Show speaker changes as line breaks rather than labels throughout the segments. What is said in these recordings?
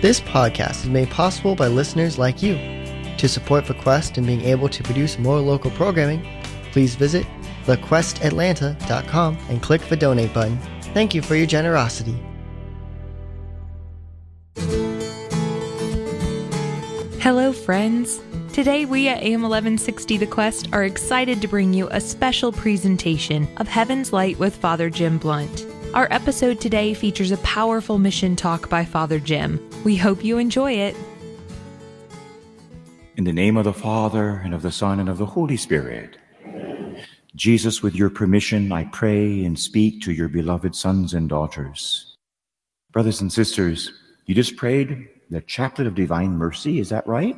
This podcast is made possible by listeners like you. To support the Quest and being able to produce more local programming, please visit thequestatlanta.com and click the donate button. Thank you for your generosity.
Hello, friends. Today, we at AM 1160 The Quest are excited to bring you a special presentation of Heaven's Light with Father Jim Blount. Our episode today features a powerful mission talk by Father Jim. We hope you enjoy it.
In the name of the Father, and of the Son, and of the Holy Spirit. Jesus, with your permission, I pray and speak to your beloved sons and daughters. Brothers and sisters, you just prayed the chaplet of divine mercy, is that right?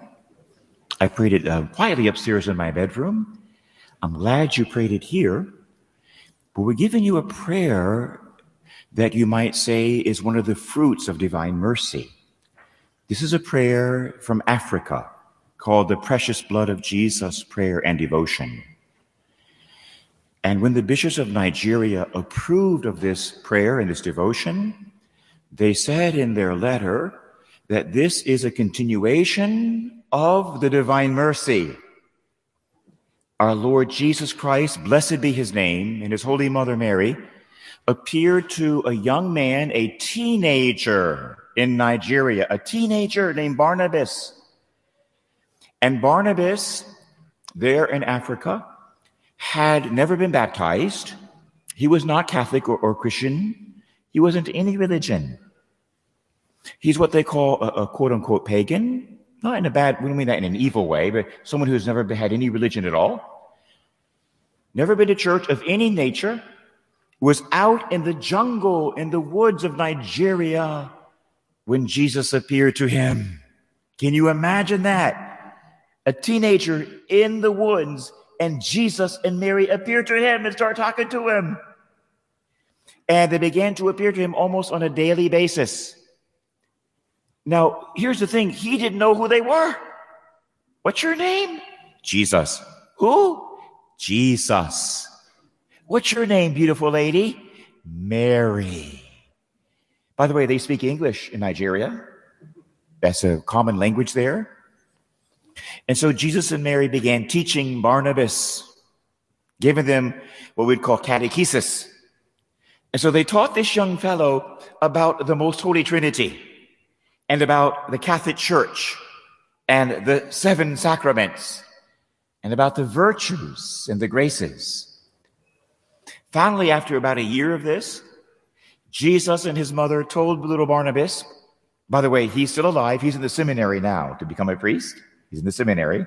I prayed it uh, quietly upstairs in my bedroom. I'm glad you prayed it here. But we're giving you a prayer that you might say is one of the fruits of divine mercy. This is a prayer from Africa called the Precious Blood of Jesus Prayer and Devotion. And when the bishops of Nigeria approved of this prayer and this devotion, they said in their letter that this is a continuation of the divine mercy. Our Lord Jesus Christ, blessed be his name, and his Holy Mother Mary, appeared to a young man, a teenager in Nigeria, a teenager named Barnabas. And Barnabas, there in Africa, had never been baptized. He was not Catholic or, or Christian. He wasn't any religion. He's what they call a, a quote unquote pagan, not in a bad, we don't mean that in an evil way, but someone who's never had any religion at all, never been to church of any nature, was out in the jungle, in the woods of Nigeria when Jesus appeared to him. Can you imagine that? A teenager in the woods and Jesus and Mary appear to him and start talking to him. And they began to appear to him almost on a daily basis. Now, here's the thing he didn't know who they were. What's your name? Jesus. Who? Jesus. What's your name, beautiful lady? Mary. By the way, they speak English in Nigeria. That's a common language there. And so Jesus and Mary began teaching Barnabas, giving them what we'd call catechesis. And so they taught this young fellow about the most holy Trinity and about the Catholic Church and the seven sacraments and about the virtues and the graces. Finally, after about a year of this, Jesus and his mother told little Barnabas, by the way, he's still alive. He's in the seminary now to become a priest. He's in the seminary.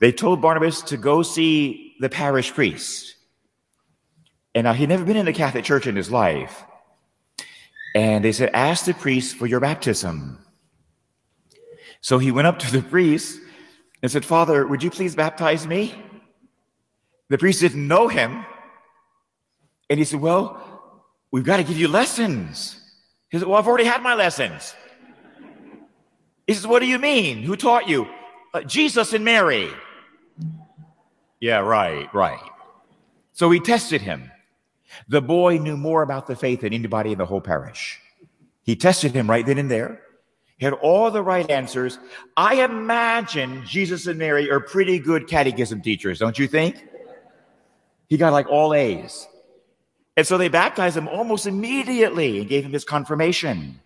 They told Barnabas to go see the parish priest. And now he'd never been in the Catholic Church in his life. And they said, Ask the priest for your baptism. So he went up to the priest and said, Father, would you please baptize me? The priest didn't know him. And he said, Well, we've got to give you lessons. He said, Well, I've already had my lessons. He says, What do you mean? Who taught you? Uh, Jesus and Mary. Yeah, right, right. So he tested him. The boy knew more about the faith than anybody in the whole parish. He tested him right then and there. He had all the right answers. I imagine Jesus and Mary are pretty good catechism teachers, don't you think? He got like all A's. And so they baptized him almost immediately and gave him his confirmation.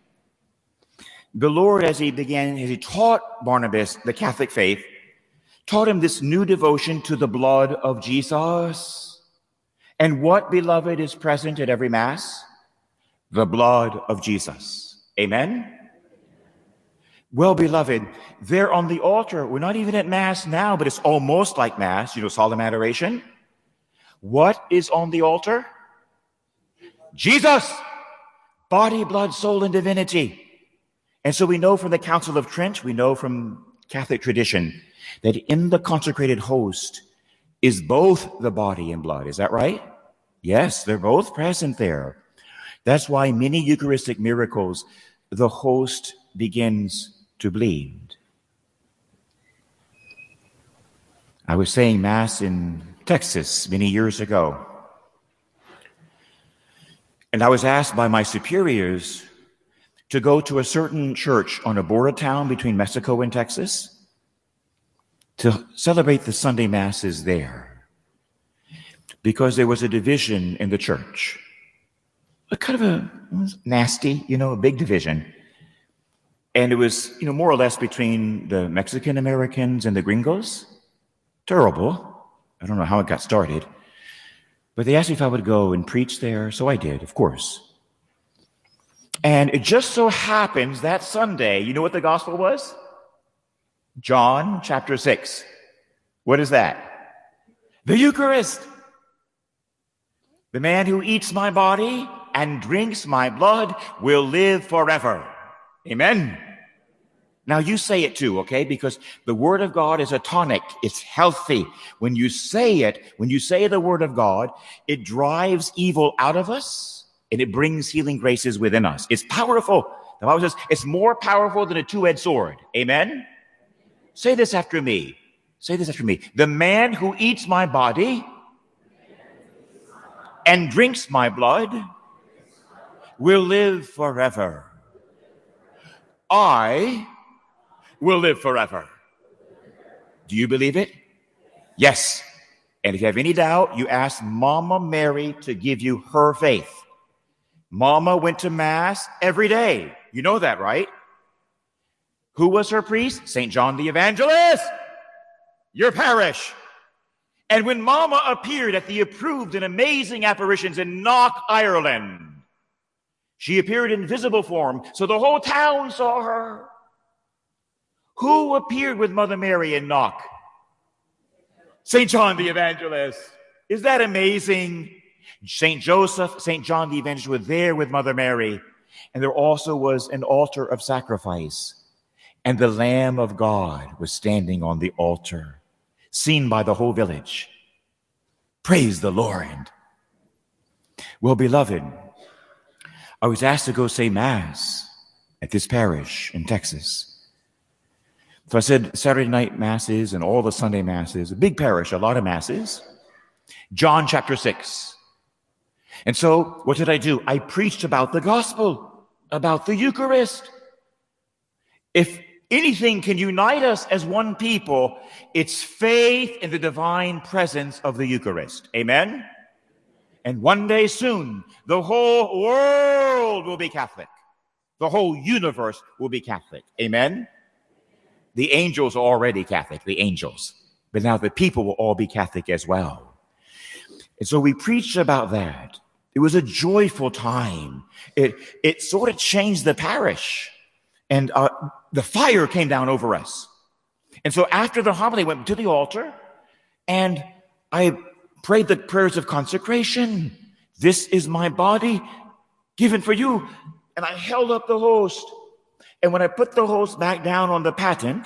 The Lord, as he began, as he taught Barnabas the Catholic faith, taught him this new devotion to the blood of Jesus. And what, beloved, is present at every Mass? The blood of Jesus. Amen? Well, beloved, there on the altar, we're not even at Mass now, but it's almost like Mass, you know, solemn adoration. What is on the altar? Jesus, body, blood, soul, and divinity. And so we know from the Council of Trent, we know from Catholic tradition, that in the consecrated host, is both the body and blood. Is that right? Yes, they're both present there. That's why many Eucharistic miracles, the host begins to bleed. I was saying Mass in Texas many years ago. And I was asked by my superiors, to go to a certain church on a border town between Mexico and Texas to celebrate the Sunday Masses there because there was a division in the church. A kind of a nasty, you know, a big division. And it was, you know, more or less between the Mexican Americans and the gringos. Terrible. I don't know how it got started. But they asked me if I would go and preach there, so I did, of course. And it just so happens that Sunday, you know what the gospel was? John chapter 6. What is that? The Eucharist. The man who eats my body and drinks my blood will live forever. Amen. Now you say it too, okay? Because the word of God is a tonic. It's healthy. When you say it, when you say the word of God, it drives evil out of us and it brings healing graces within us. It's powerful. The Bible says it's more powerful than a two-edged sword. Amen. Say this after me. Say this after me. The man who eats my body and drinks my blood will live forever. I will live forever. Do you believe it? Yes. And if you have any doubt, you ask Mama Mary to give you her faith. Mama went to Mass every day. You know that, right? Who was her priest? St. John the Evangelist, your parish. And when Mama appeared at the approved and amazing apparitions in Knock, Ireland, she appeared in visible form, so the whole town saw her. Who appeared with Mother Mary in Knock? St. John the Evangelist. Is that amazing? St. Joseph, St. John the Evangelist were there with Mother Mary. And there also was an altar of sacrifice. And the Lamb of God was standing on the altar, seen by the whole village. Praise the Lord. Well, beloved, I was asked to go say Mass at this parish in Texas. So I said Saturday night masses and all the Sunday masses, a big parish, a lot of masses. John chapter 6. And so what did I do? I preached about the gospel, about the Eucharist. If anything can unite us as one people, it's faith in the divine presence of the Eucharist. Amen? And one day soon, the whole world will be Catholic. The whole universe will be Catholic. Amen? The angels are already Catholic, the angels. But now the people will all be Catholic as well. And so we preached about that. It was a joyful time. It, it sort of changed the parish. And uh, the fire came down over us. And so after the homily, I went to the altar and I prayed the prayers of consecration. This is my body given for you. And I held up the host. And when I put the host back down on the paten,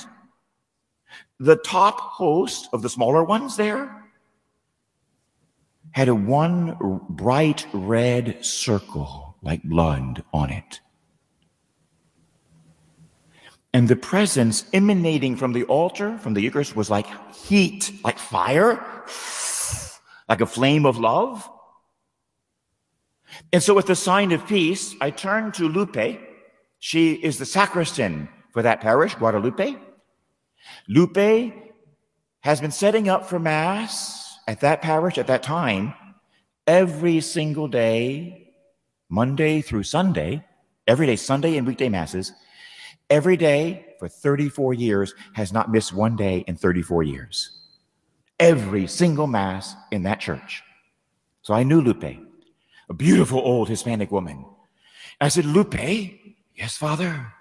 the top host of the smaller ones there had a one bright red circle like blood on it. And the presence emanating from the altar, from the Eucharist, was like heat, like fire, like a flame of love. And so, with the sign of peace, I turned to Lupe, she is the sacristan for that parish, Guadalupe. Lupe has been setting up for Mass at that parish at that time every single day, Monday through Sunday, every day, Sunday and weekday Masses, every day for 34 years, has not missed one day in 34 years. Every single Mass in that church. So I knew Lupe, a beautiful old Hispanic woman. I said, Lupe, Yes, Father.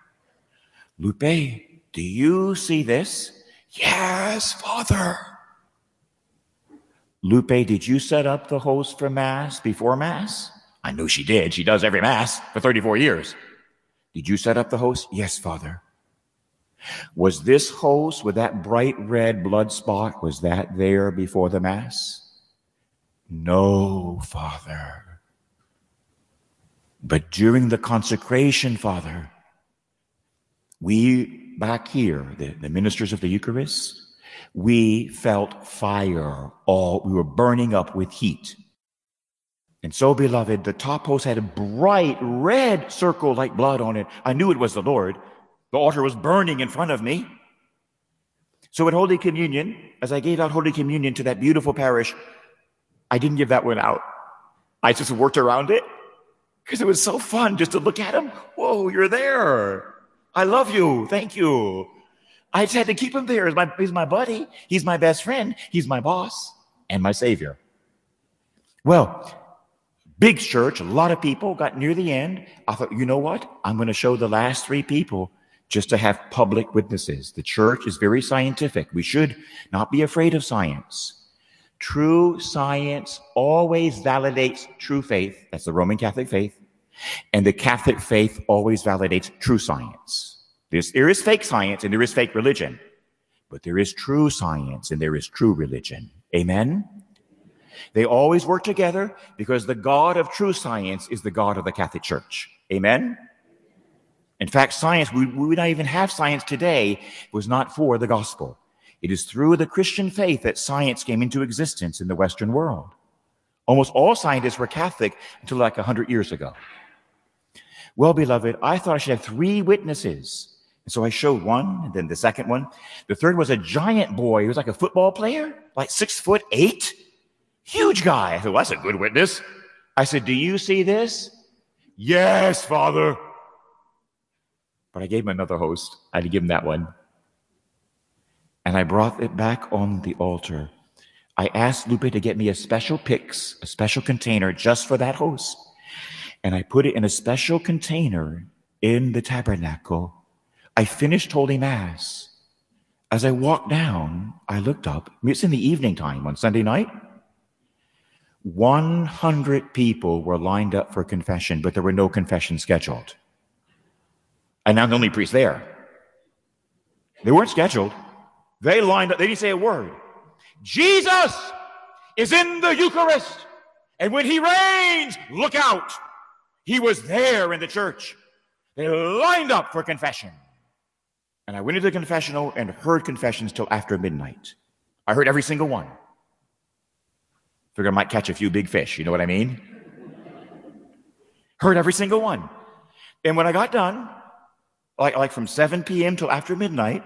Lupe, do you see this? Yes, Father. Lupe, did you set up the host for Mass before Mass? I knew she did. She does every Mass for 34 years. Did you set up the host? Yes, Father. Was this host with that bright red blood spot, was that there before the Mass? No, Father. But during the consecration, Father, we back here, the, the ministers of the Eucharist, we felt fire all, we were burning up with heat. And so, beloved, the top post had a bright red circle like blood on it. I knew it was the Lord. The altar was burning in front of me. So at Holy Communion, as I gave out Holy Communion to that beautiful parish, I didn't give that one out. I just worked around it because it was so fun just to look at him. Whoa, you're there. I love you. Thank you. I just had to keep him there. He's my, he's my buddy. He's my best friend. He's my boss and my savior. Well, big church, a lot of people got near the end. I thought, you know what? I'm going to show the last three people just to have public witnesses. The church is very scientific. We should not be afraid of science. True science always validates true faith. That's the Roman Catholic faith. And the Catholic faith always validates true science. There's, there is fake science and there is fake religion, but there is true science and there is true religion. Amen? They always work together because the God of true science is the God of the Catholic Church. Amen? In fact, science, we, we would not even have science today, was not for the gospel. It is through the Christian faith that science came into existence in the Western world. Almost all scientists were Catholic until like 100 years ago. Well, beloved, I thought I should have three witnesses. And so I showed one, and then the second one. The third was a giant boy. He was like a football player, like six foot eight. Huge guy. I thought, well, that's a good witness. I said, Do you see this? Yes, Father. But I gave him another host. I had to give him that one and I brought it back on the altar. I asked Lupe to get me a special pyx, a special container just for that host. And I put it in a special container in the tabernacle. I finished Holy Mass. As I walked down, I looked up. It's in the evening time on Sunday night. 100 people were lined up for confession, but there were no confessions scheduled. And I'm the only priest there. They weren't scheduled. They lined up, they didn't say a word. Jesus is in the Eucharist. And when he reigns, look out. He was there in the church. They lined up for confession. And I went into the confessional and heard confessions till after midnight. I heard every single one. Figured I might catch a few big fish, you know what I mean? heard every single one. And when I got done, like, like from 7 p.m. till after midnight,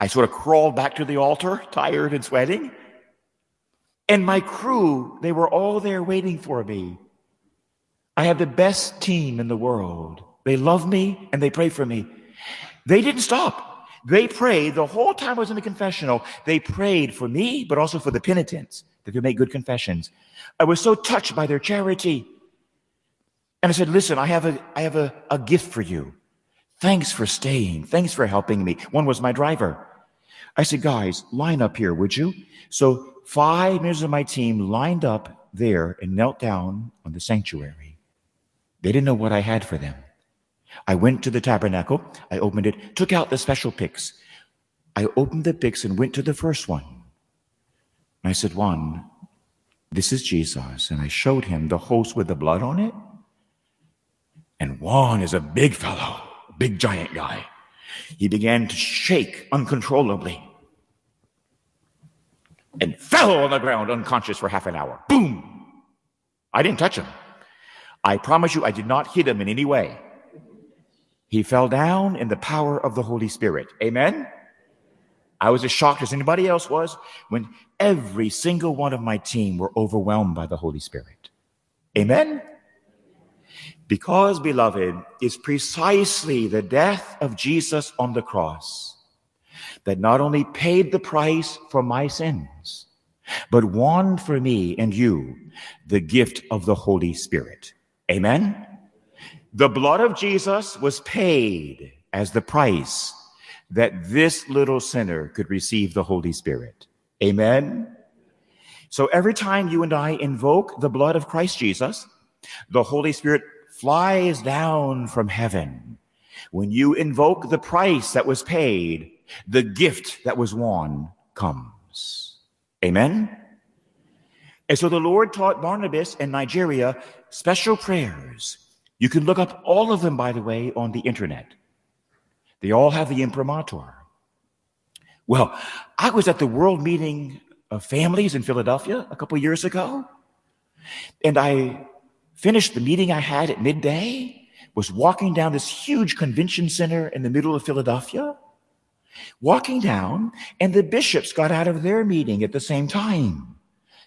I sort of crawled back to the altar, tired and sweating. And my crew, they were all there waiting for me. I have the best team in the world. They love me and they pray for me. They didn't stop. They prayed the whole time I was in the confessional. They prayed for me, but also for the penitents that they make good confessions. I was so touched by their charity. And I said, listen, I have a, I have a, a gift for you. Thanks for staying. Thanks for helping me. One was my driver. I said, guys, line up here, would you? So five members of my team lined up there and knelt down on the sanctuary. They didn't know what I had for them. I went to the tabernacle. I opened it, took out the special pyx. I opened the pyx and went to the first one. And I said, Juan, this is Jesus. And I showed him the host with the blood on it. And Juan is a big fellow, big giant guy. He began to shake uncontrollably and fell on the ground unconscious for half an hour. Boom! I didn't touch him. I promise you, I did not hit him in any way. He fell down in the power of the Holy Spirit. Amen? I was as shocked as anybody else was when every single one of my team were overwhelmed by the Holy Spirit. Amen? Because, beloved, it's precisely the death of Jesus on the cross that not only paid the price for my sins, but won for me and you the gift of the Holy Spirit. Amen? The blood of Jesus was paid as the price that this little sinner could receive the Holy Spirit. Amen? So every time you and I invoke the blood of Christ Jesus, the Holy Spirit flies down from heaven. When you invoke the price that was paid, the gift that was won comes. Amen? And so the Lord taught Barnabas and Nigeria special prayers. You can look up all of them, by the way, on the internet. They all have the imprimatur. Well, I was at the World Meeting of Families in Philadelphia a couple years ago. And I finished the meeting I had at midday, was walking down this huge convention center in the middle of Philadelphia, walking down, and the bishops got out of their meeting at the same time.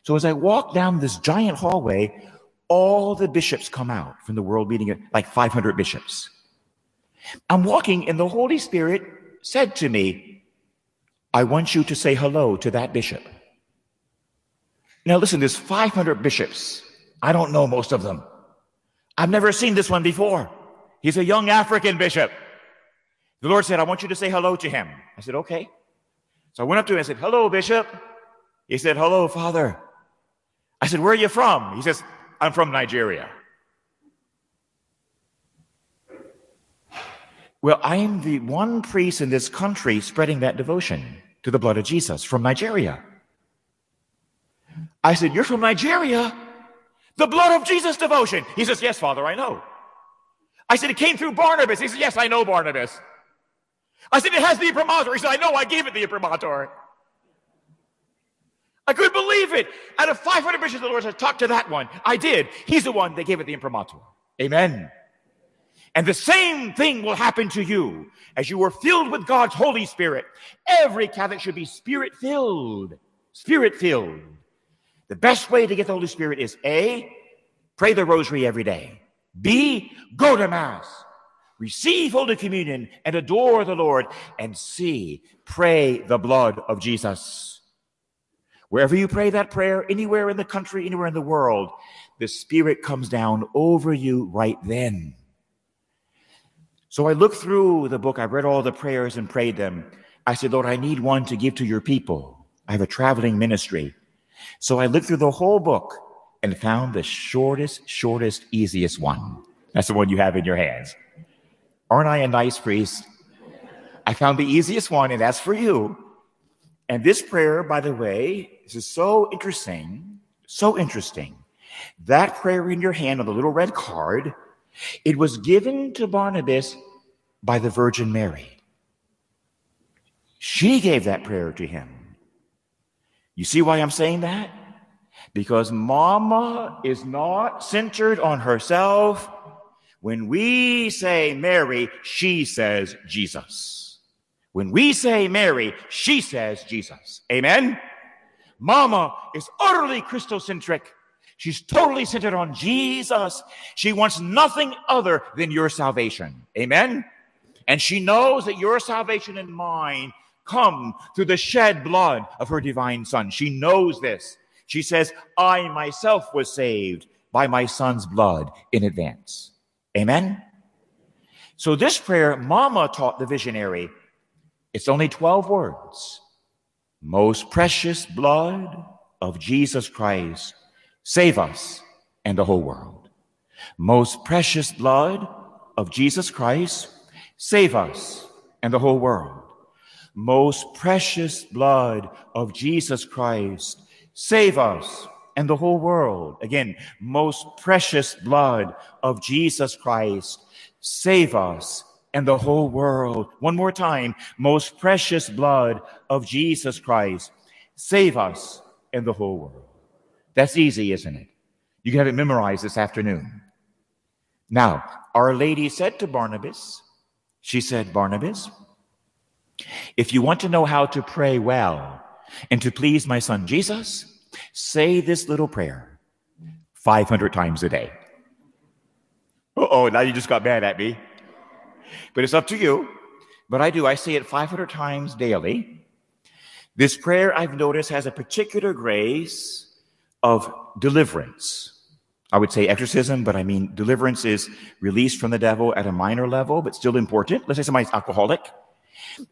So as I walk down this giant hallway, all the bishops come out from the world meeting, like 500 bishops. I'm walking, and the Holy Spirit said to me, I want you to say hello to that bishop. Now, listen, there's 500 bishops. I don't know most of them. I've never seen this one before. He's a young African bishop. The Lord said, I want you to say hello to him. I said, okay. So I went up to him and said, hello, bishop. He said, hello, father. I said, where are you from? He says, I'm from Nigeria. Well, I'm the one priest in this country spreading that devotion to the blood of Jesus from Nigeria. I said, You're from Nigeria? The blood of Jesus devotion. He says, Yes, Father, I know. I said, It came through Barnabas. He said, Yes, I know Barnabas. I said, It has the imprimatur. He said, I know, I gave it the imprimatur. I couldn't believe it. Out of 500 bishops, the Lord said, Talk to that one. I did. He's the one that gave it the imprimatur. Amen. And the same thing will happen to you as you were filled with God's Holy Spirit. Every Catholic should be spirit filled. Spirit filled. The best way to get the Holy Spirit is A, pray the rosary every day. B, go to Mass. Receive Holy Communion and adore the Lord. And C, pray the blood of Jesus. Wherever you pray that prayer, anywhere in the country, anywhere in the world, the Spirit comes down over you right then. So I looked through the book, I read all the prayers and prayed them. I said, Lord, I need one to give to your people. I have a traveling ministry. So I looked through the whole book and found the shortest, shortest, easiest one. That's the one you have in your hands. Aren't I a nice priest? I found the easiest one, and that's for you. And this prayer, by the way, this is so interesting, so interesting. That prayer in your hand on the little red card it was given to Barnabas by the Virgin Mary. She gave that prayer to him. You see why I'm saying that? Because mama is not centered on herself. When we say Mary, she says Jesus. When we say Mary, she says Jesus. Amen? Mama is utterly Christocentric. She's totally centered on Jesus. She wants nothing other than your salvation. Amen. And she knows that your salvation and mine come through the shed blood of her divine son. She knows this. She says, I myself was saved by my son's blood in advance. Amen. So this prayer, Mama taught the visionary. It's only 12 words. Most precious blood of Jesus Christ Save us and the whole world. Most precious blood of Jesus Christ, save us and the whole world. Most precious blood of Jesus Christ, save us and the whole world. Again, most precious blood of Jesus Christ, save us and the whole world. One more time, most precious blood of Jesus Christ, save us and the whole world. That's easy, isn't it? You can have it memorized this afternoon. Now, Our Lady said to Barnabas, she said, Barnabas, if you want to know how to pray well and to please my son Jesus, say this little prayer 500 times a day. oh, now you just got mad at me. But it's up to you. But I do, I say it 500 times daily. This prayer I've noticed has a particular grace of deliverance. I would say exorcism, but I mean deliverance is released from the devil at a minor level, but still important. Let's say somebody's alcoholic.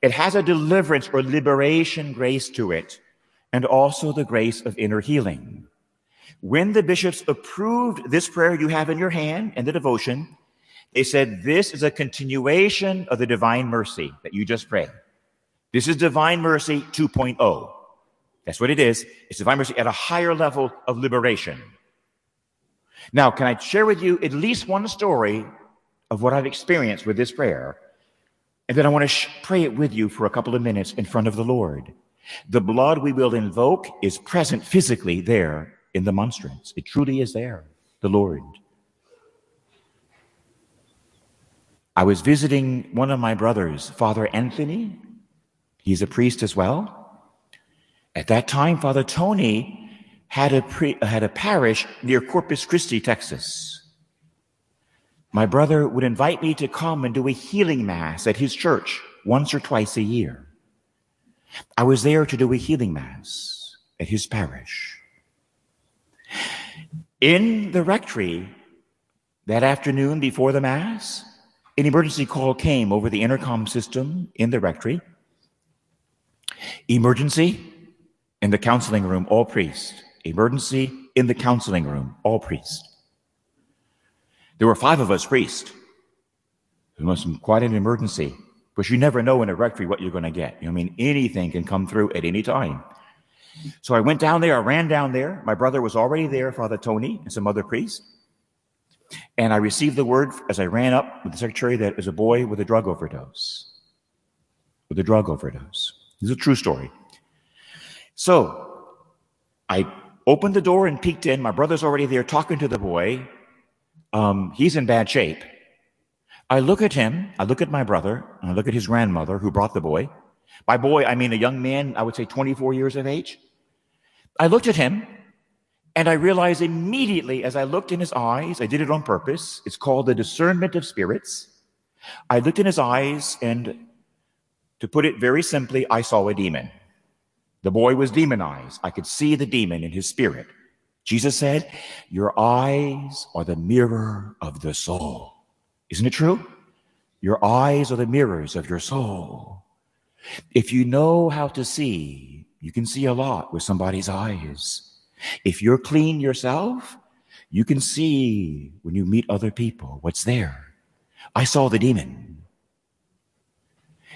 It has a deliverance or liberation grace to it, and also the grace of inner healing. When the bishops approved this prayer you have in your hand and the devotion, they said, This is a continuation of the divine mercy that you just prayed. This is divine mercy 2.0. That's what it is. It's divine mercy at a higher level of liberation. Now, can I share with you at least one story of what I've experienced with this prayer? And then I want to pray it with you for a couple of minutes in front of the Lord. The blood we will invoke is present physically there in the monstrance. It truly is there, the Lord. I was visiting one of my brothers, Father Anthony. He's a priest as well. At that time, Father Tony had a, pre, had a parish near Corpus Christi, Texas. My brother would invite me to come and do a healing mass at his church once or twice a year. I was there to do a healing mass at his parish. In the rectory that afternoon before the mass, an emergency call came over the intercom system in the rectory. Emergency in the counseling room, all priests. Emergency in the counseling room, all priests. There were five of us priests. It was quite an emergency, but you never know in a rectory what you're going to get. You know, I mean, anything can come through at any time. So I went down there, I ran down there. My brother was already there, Father Tony, and some other priests. And I received the word as I ran up with the secretary that it was a boy with a drug overdose. With a drug overdose. This is a true story. So I opened the door and peeked in. My brother's already there talking to the boy. Um, he's in bad shape. I look at him, I look at my brother, I look at his grandmother who brought the boy. By boy, I mean a young man, I would say 24 years of age. I looked at him and I realized immediately as I looked in his eyes, I did it on purpose. It's called the discernment of spirits. I looked in his eyes and to put it very simply, I saw a demon. The boy was demonized. I could see the demon in his spirit. Jesus said, Your eyes are the mirror of the soul. Isn't it true? Your eyes are the mirrors of your soul. If you know how to see, you can see a lot with somebody's eyes. If you're clean yourself, you can see when you meet other people what's there. I saw the demon.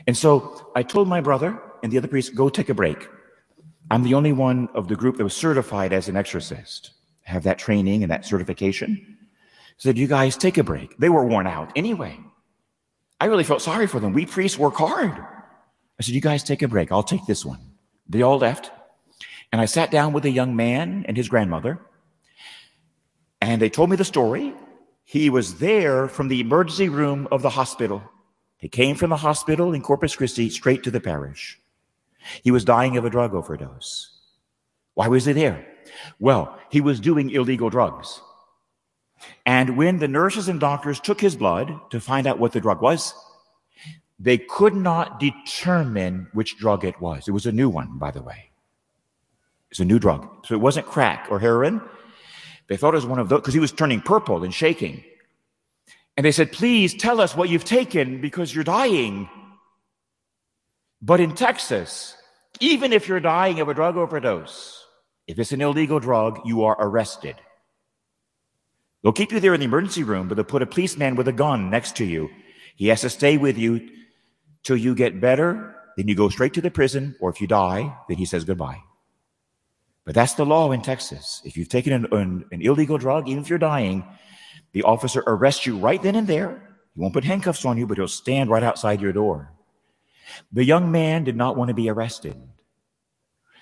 And so I told my brother and the other priest, go take a break. I'm the only one of the group that was certified as an exorcist, have that training and that certification. Said, you guys take a break. They were worn out anyway. I really felt sorry for them. We priests work hard. I said, you guys take a break. I'll take this one. They all left. And I sat down with a young man and his grandmother. And they told me the story. He was there from the emergency room of the hospital. He came from the hospital in Corpus Christi straight to the parish. He was dying of a drug overdose. Why was he there? Well, he was doing illegal drugs. And when the nurses and doctors took his blood to find out what the drug was, they could not determine which drug it was. It was a new one, by the way. It's a new drug. So it wasn't crack or heroin. They thought it was one of those because he was turning purple and shaking. And they said, Please tell us what you've taken because you're dying. But in Texas, even if you're dying of a drug overdose, if it's an illegal drug, you are arrested. They'll keep you there in the emergency room, but they'll put a policeman with a gun next to you. He has to stay with you till you get better. Then you go straight to the prison, or if you die, then he says goodbye. But that's the law in Texas. If you've taken an, an, an illegal drug, even if you're dying, the officer arrests you right then and there. He won't put handcuffs on you, but he'll stand right outside your door. The young man did not want to be arrested.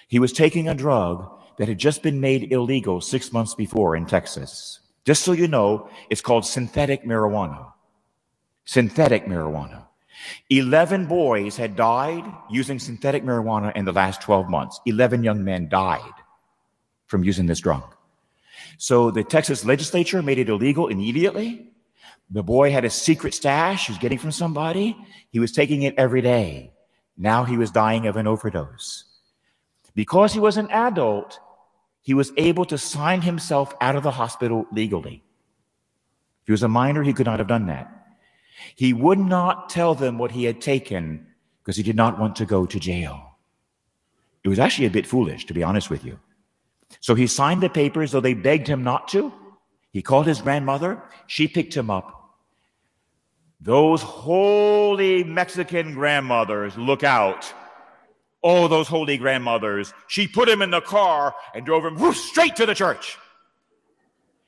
He was taking a drug that had just been made illegal six months before in Texas. Just so you know, it's called synthetic marijuana. Synthetic marijuana. 11 boys had died using synthetic marijuana in the last 12 months. 11 young men died from using this drug. So the Texas legislature made it illegal immediately. The boy had a secret stash he was getting from somebody. He was taking it every day. Now he was dying of an overdose. Because he was an adult, he was able to sign himself out of the hospital legally. If he was a minor, he could not have done that. He would not tell them what he had taken because he did not want to go to jail. It was actually a bit foolish, to be honest with you. So he signed the papers, though they begged him not to. He called his grandmother. She picked him up. Those holy Mexican grandmothers, look out. Oh, those holy grandmothers. She put him in the car and drove him whoosh, straight to the church.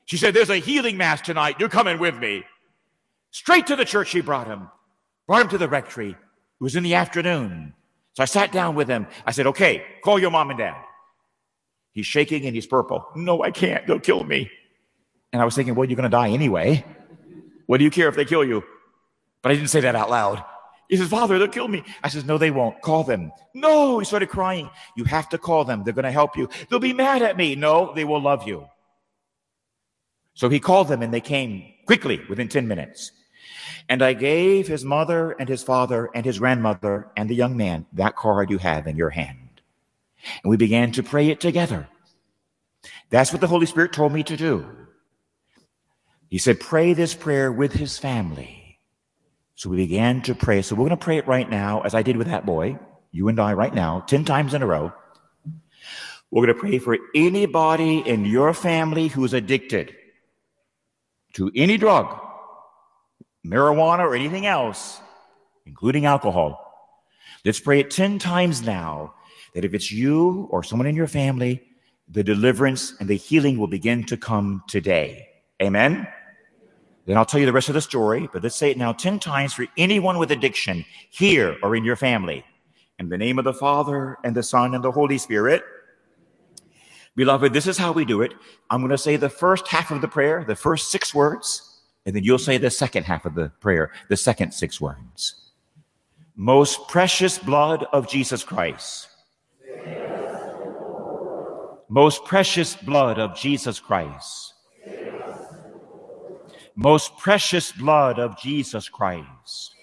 She said, There's a healing mass tonight. You're coming with me. Straight to the church, she brought him, brought him to the rectory. It was in the afternoon. So I sat down with him. I said, Okay, call your mom and dad. He's shaking and he's purple. No, I can't. They'll kill me. And I was thinking, well, you're going to die anyway. What do you care if they kill you? But I didn't say that out loud. He says, Father, they'll kill me. I says, No, they won't. Call them. No, he started crying. You have to call them. They're going to help you. They'll be mad at me. No, they will love you. So he called them and they came quickly within 10 minutes. And I gave his mother and his father and his grandmother and the young man that card you have in your hand. And we began to pray it together. That's what the Holy Spirit told me to do. He said, pray this prayer with his family. So we began to pray. So we're going to pray it right now, as I did with that boy, you and I right now, 10 times in a row. We're going to pray for anybody in your family who's addicted to any drug, marijuana, or anything else, including alcohol. Let's pray it 10 times now that if it's you or someone in your family, the deliverance and the healing will begin to come today. Amen. Then I'll tell you the rest of the story, but let's say it now 10 times for anyone with addiction here or in your family. In the name of the Father and the Son and the Holy Spirit. Beloved, this is how we do it. I'm going to say the first half of the prayer, the first six words, and then you'll say the second half of the prayer, the second six words. Most precious blood of Jesus Christ. Most precious blood of Jesus Christ most precious blood of Jesus Christ.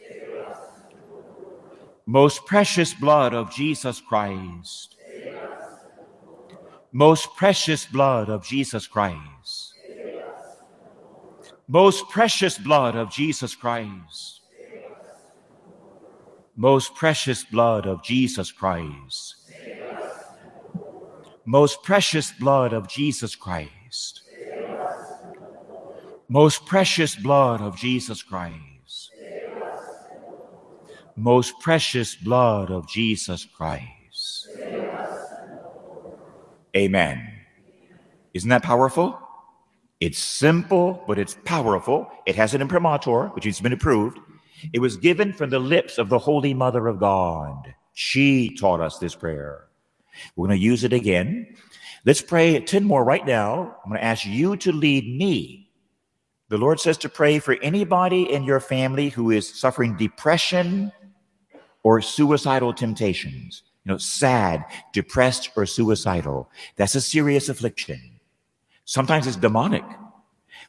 Most precious blood of Jesus Christ. Most precious blood of Jesus Christ. Most precious blood of Jesus Christ. Most precious blood of Jesus Christ. Most precious blood of Jesus Christ most precious blood of Jesus Christ. Most precious blood of Jesus Christ. Amen. Isn't that powerful? It's simple, but it's powerful. It has an imprimatur, which has been approved. It was given from the lips of the Holy Mother of God. She taught us this prayer. We're going to use it again. Let's pray 10 more right now. I'm going to ask you to lead me the Lord says to pray for anybody in your family who is suffering depression or suicidal temptations. You know, sad, depressed, or suicidal. That's a serious affliction. Sometimes it's demonic.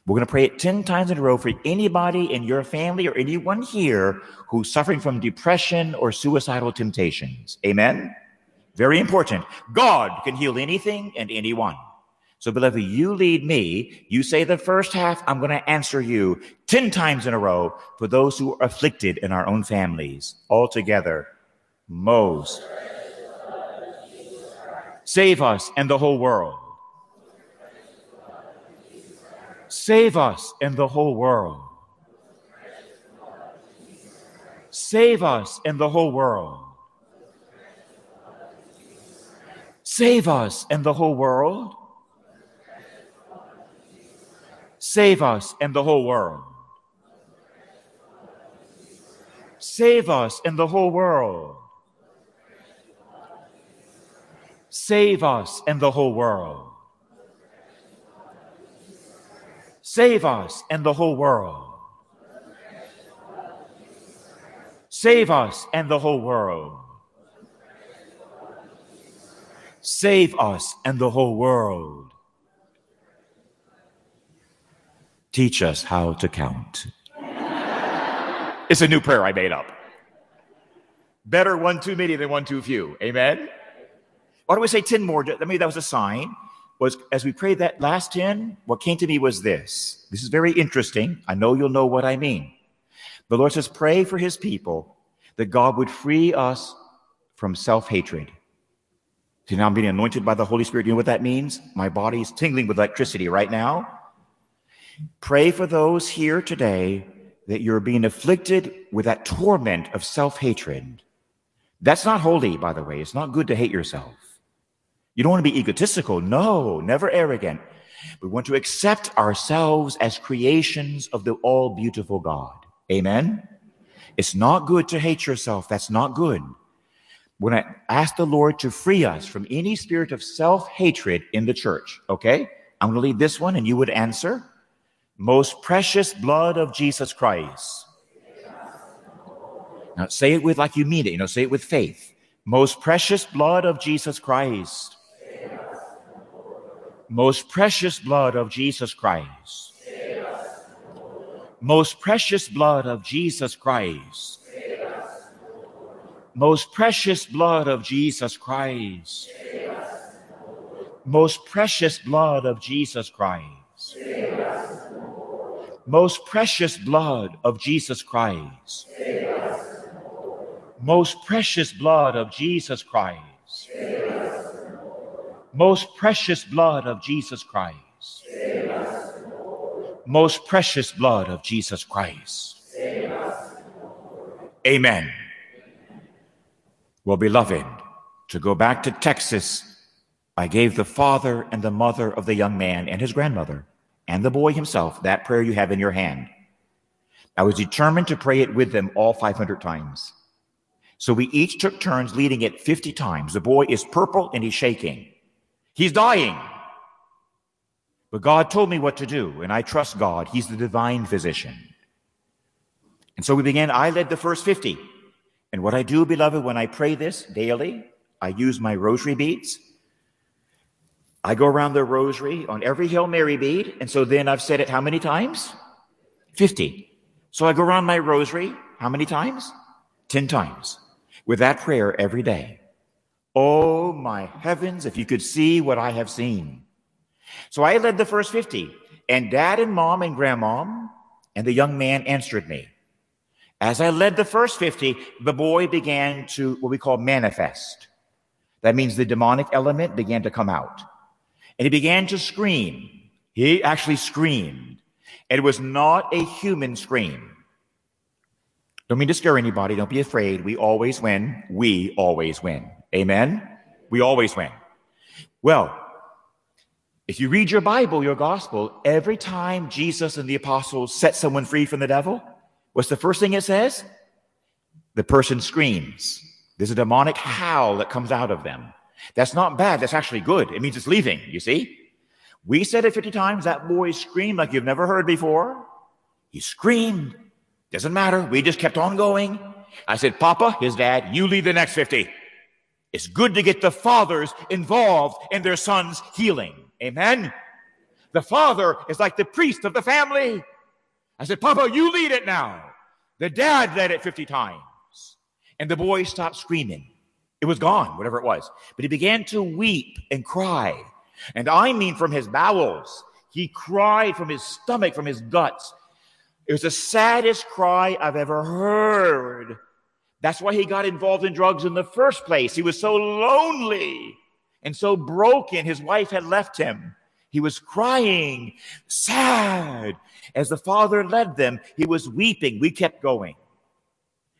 We're going to pray it 10 times in a row for anybody in your family or anyone here who's suffering from depression or suicidal temptations. Amen? Very important. God can heal anything and anyone. So, beloved, you lead me. You say the first half, I'm going to answer you 10 times in a row for those who are afflicted in our own families. All together, most. Save us and the whole world. Save us and the whole world. Save us and the whole world. Save us and the whole world. Save us and the whole world. Save us and the whole world. Save us and the whole world. Save us and the whole world. Save us and the whole world. Save us and the whole world. Teach us how to count. it's a new prayer I made up. Better one too many than one too few. Amen. Why do we say 10 more? I mean, that was a sign. Was as we prayed that last 10, what came to me was this. This is very interesting. I know you'll know what I mean. The Lord says, pray for his people that God would free us from self hatred. See, now I'm being anointed by the Holy Spirit. You know what that means? My body's tingling with electricity right now. Pray for those here today that you're being afflicted with that torment of self hatred. That's not holy, by the way. It's not good to hate yourself. You don't want to be egotistical. No, never arrogant. We want to accept ourselves as creations of the all beautiful God. Amen. It's not good to hate yourself. That's not good. when I ask the Lord to free us from any spirit of self hatred in the church. Okay? I'm going to lead this one and you would answer. Most precious blood of Jesus Christ. Now say it with like you mean it, you know, say it with faith. Most precious blood of Jesus Christ. Most precious blood of Jesus Christ. Most precious blood of Jesus Christ most precious blood of Jesus Christ. Most precious blood of Jesus Christ. Most precious blood of Jesus Christ. Most precious blood of Jesus Christ. Most precious blood of Jesus Christ. Most precious blood of Jesus Christ. Amen. Well, beloved, to go back to Texas, I gave the father and the mother of the young man and his grandmother and the boy himself that prayer you have in your hand. I was determined to pray it with them all 500 times. So we each took turns leading it 50 times. The boy is purple and he's shaking. He's dying. But God told me what to do, and I trust God. He's the divine physician. And so we began. I led the first 50. And what I do, beloved, when I pray this daily, I use my rosary beads. I go around the rosary on every Hail Mary bead. And so then I've said it how many times? 50. So I go around my rosary how many times? 10 times with that prayer every day. Oh, my heavens, if you could see what I have seen. So I led the first 50, and dad and mom and grandmom and the young man answered me. As I led the first 50, the boy began to what we call manifest. That means the demonic element began to come out. And he began to scream. He actually screamed. It was not a human scream. Don't mean to scare anybody. Don't be afraid. We always win. We always win. Amen? We always win. Well, if you read your Bible, your gospel, every time Jesus and the apostles set someone free from the devil, What's the first thing it says? The person screams. There's a demonic howl that comes out of them. That's not bad. That's actually good. It means it's leaving, you see? We said it 50 times. That boy screamed like you've never heard before. He screamed. Doesn't matter. We just kept on going. I said, Papa, his dad, you lead the next 50. It's good to get the fathers involved in their son's healing. Amen. The father is like the priest of the family. I said, Papa, you lead it now. The dad led it 50 times. And the boy stopped screaming. It was gone, whatever it was. But he began to weep and cry. And I mean from his bowels. He cried from his stomach, from his guts. It was the saddest cry I've ever heard. That's why he got involved in drugs in the first place. He was so lonely and so broken. His wife had left him. He was crying, sad. As the father led them, he was weeping. We kept going.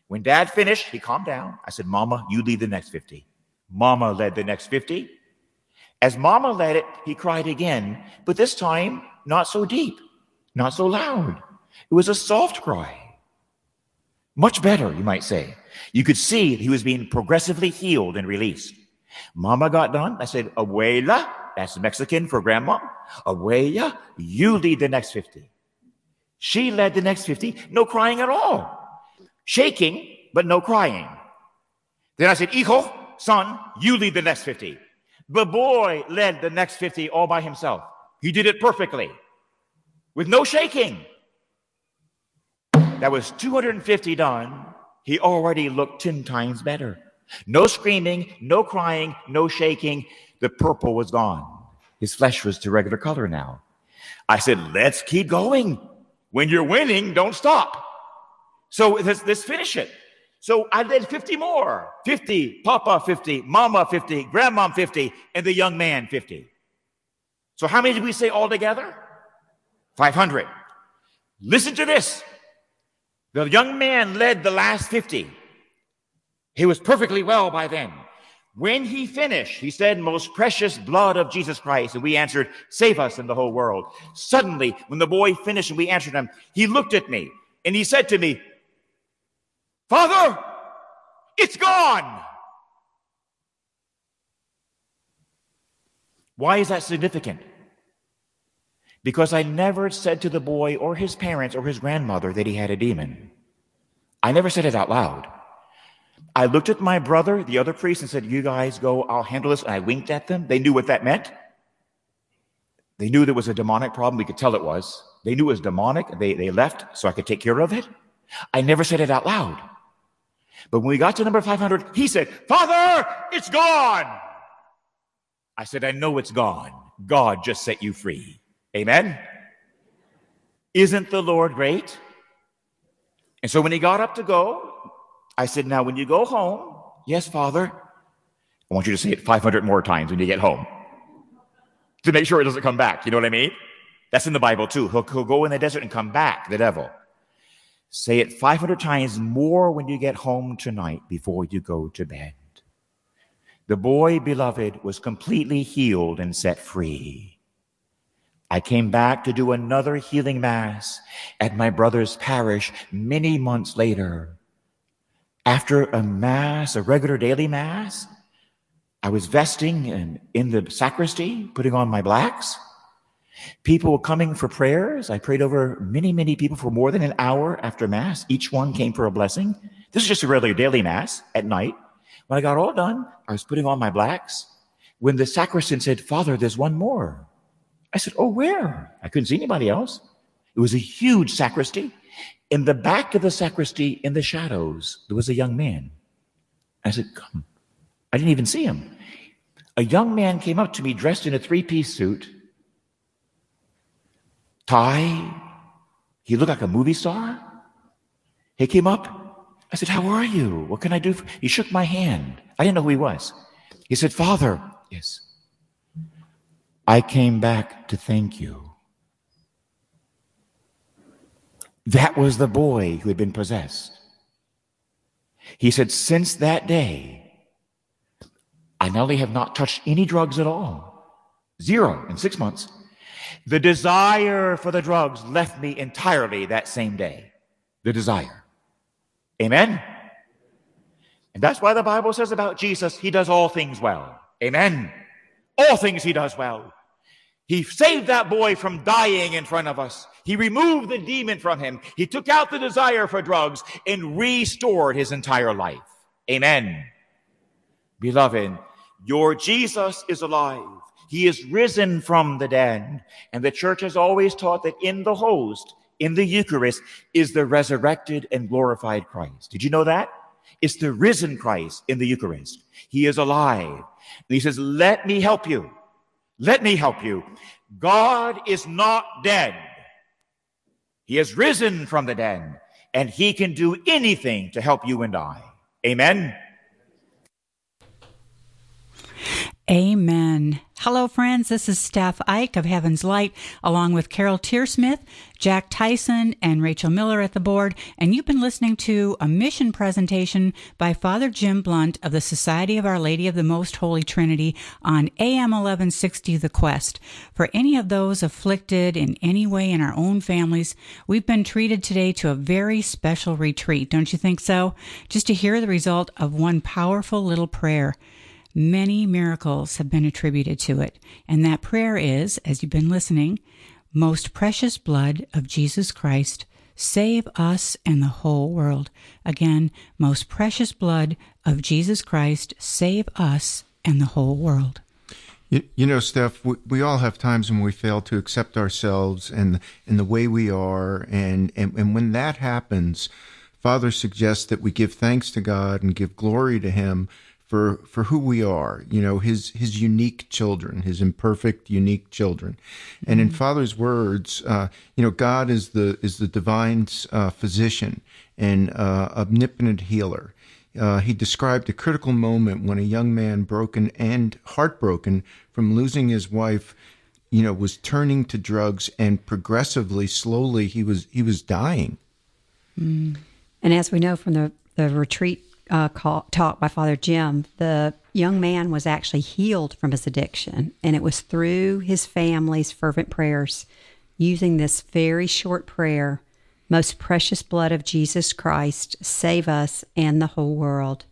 When dad finished, he calmed down. I said, Mama, you lead the next 50. Mama led the next 50. As Mama led it, he cried again, but this time not so deep, not so loud. It was a soft cry. Much better, you might say. You could see he was being progressively healed and released. Mama got done. I said, Abuela, that's Mexican for grandma. Abuela, you lead the next 50. She led the next 50, no crying at all. Shaking, but no crying. Then I said, Hijo, son, you lead the next 50. The boy led the next 50 all by himself. He did it perfectly with no shaking. That was 250 done. He already looked 10 times better. No screaming, no crying, no shaking. The purple was gone. His flesh was to regular color now. I said, let's keep going. When you're winning, don't stop. So let's, let's finish it. So I did 50 more 50, Papa 50, Mama 50, Grandma 50, and the young man 50. So how many did we say all together? 500. Listen to this. The young man led the last 50. He was perfectly well by then. When he finished, he said, Most precious blood of Jesus Christ. And we answered, Save us in the whole world. Suddenly, when the boy finished and we answered him, he looked at me and he said to me, Father, it's gone. Why is that significant? Because I never said to the boy or his parents or his grandmother that he had a demon. I never said it out loud. I looked at my brother, the other priest, and said, You guys go, I'll handle this. And I winked at them. They knew what that meant. They knew there was a demonic problem. We could tell it was. They knew it was demonic. They, they left so I could take care of it. I never said it out loud. But when we got to number 500, he said, Father, it's gone. I said, I know it's gone. God just set you free. Amen. Isn't the Lord great? And so when he got up to go, I said, Now, when you go home, yes, Father, I want you to say it 500 more times when you get home to make sure it doesn't come back. You know what I mean? That's in the Bible too. He'll, he'll go in the desert and come back, the devil. Say it 500 times more when you get home tonight before you go to bed. The boy, beloved, was completely healed and set free. I came back to do another healing mass at my brother's parish many months later. After a mass, a regular daily mass, I was vesting in, in the sacristy, putting on my blacks. People were coming for prayers. I prayed over many, many people for more than an hour after Mass. Each one came for a blessing. This is just a regular daily Mass at night. When I got all done, I was putting on my blacks. When the sacristan said, Father, there's one more. I said, Oh, where? I couldn't see anybody else. It was a huge sacristy. In the back of the sacristy, in the shadows, there was a young man. I said, Come. I didn't even see him. A young man came up to me dressed in a three piece suit tie. He looked like a movie star. He came up. I said, How are you? What can I do? For-? He shook my hand. I didn't know who he was. He said, Father, yes. I came back to thank you. That was the boy who had been possessed. He said, Since that day, I not only have not touched any drugs at all, zero in six months, the desire for the drugs left me entirely that same day. The desire. Amen? And that's why the Bible says about Jesus, he does all things well. Amen? All things he does well. He saved that boy from dying in front of us. He removed the demon from him. He took out the desire for drugs and restored his entire life. Amen. Beloved, your Jesus is alive. He is risen from the dead. And the church has always taught that in the host, in the Eucharist, is the resurrected and glorified Christ. Did you know that? It's the risen Christ in the Eucharist. He is alive. And he says, Let me help you. Let me help you. God is not dead. He has risen from the dead, and he can do anything to help you and I. Amen.
Amen. Hello, friends. This is Steph Ike of Heaven's Light, along with Carol Tearsmith, Jack Tyson, and Rachel Miller at the board. And you've been listening to a mission presentation by Father Jim Blount of the Society of Our Lady of the Most Holy Trinity on AM 1160 The Quest. For any of those afflicted in any way in our own families, we've been treated today to a very special retreat. Don't you think so? Just to hear the result of one powerful little prayer. Many miracles have been attributed to it, and that prayer is, as you've been listening, most precious blood of Jesus Christ, save us and the whole world. Again, most precious blood of Jesus Christ, save us and the whole world.
You, you know, Steph, we, we, all have times when we fail to accept ourselves and, and the way we are. And, and, and when that happens, Father suggests that we give thanks to God and give glory to Him for for who we are you know his his unique children his imperfect unique children and in mm-hmm. father's words uh, you know god is the is the divine uh, physician and uh, omnipotent healer uh, he described a critical moment when a young man broken and heartbroken from losing his wife you know was turning to drugs and progressively slowly he was he was dying
mm. and as we know from the the retreat uh, call, talk by Father Jim, the young man was actually healed from his addiction. And it was through his family's fervent prayers, using this very short prayer Most precious blood of Jesus Christ, save us and the whole world.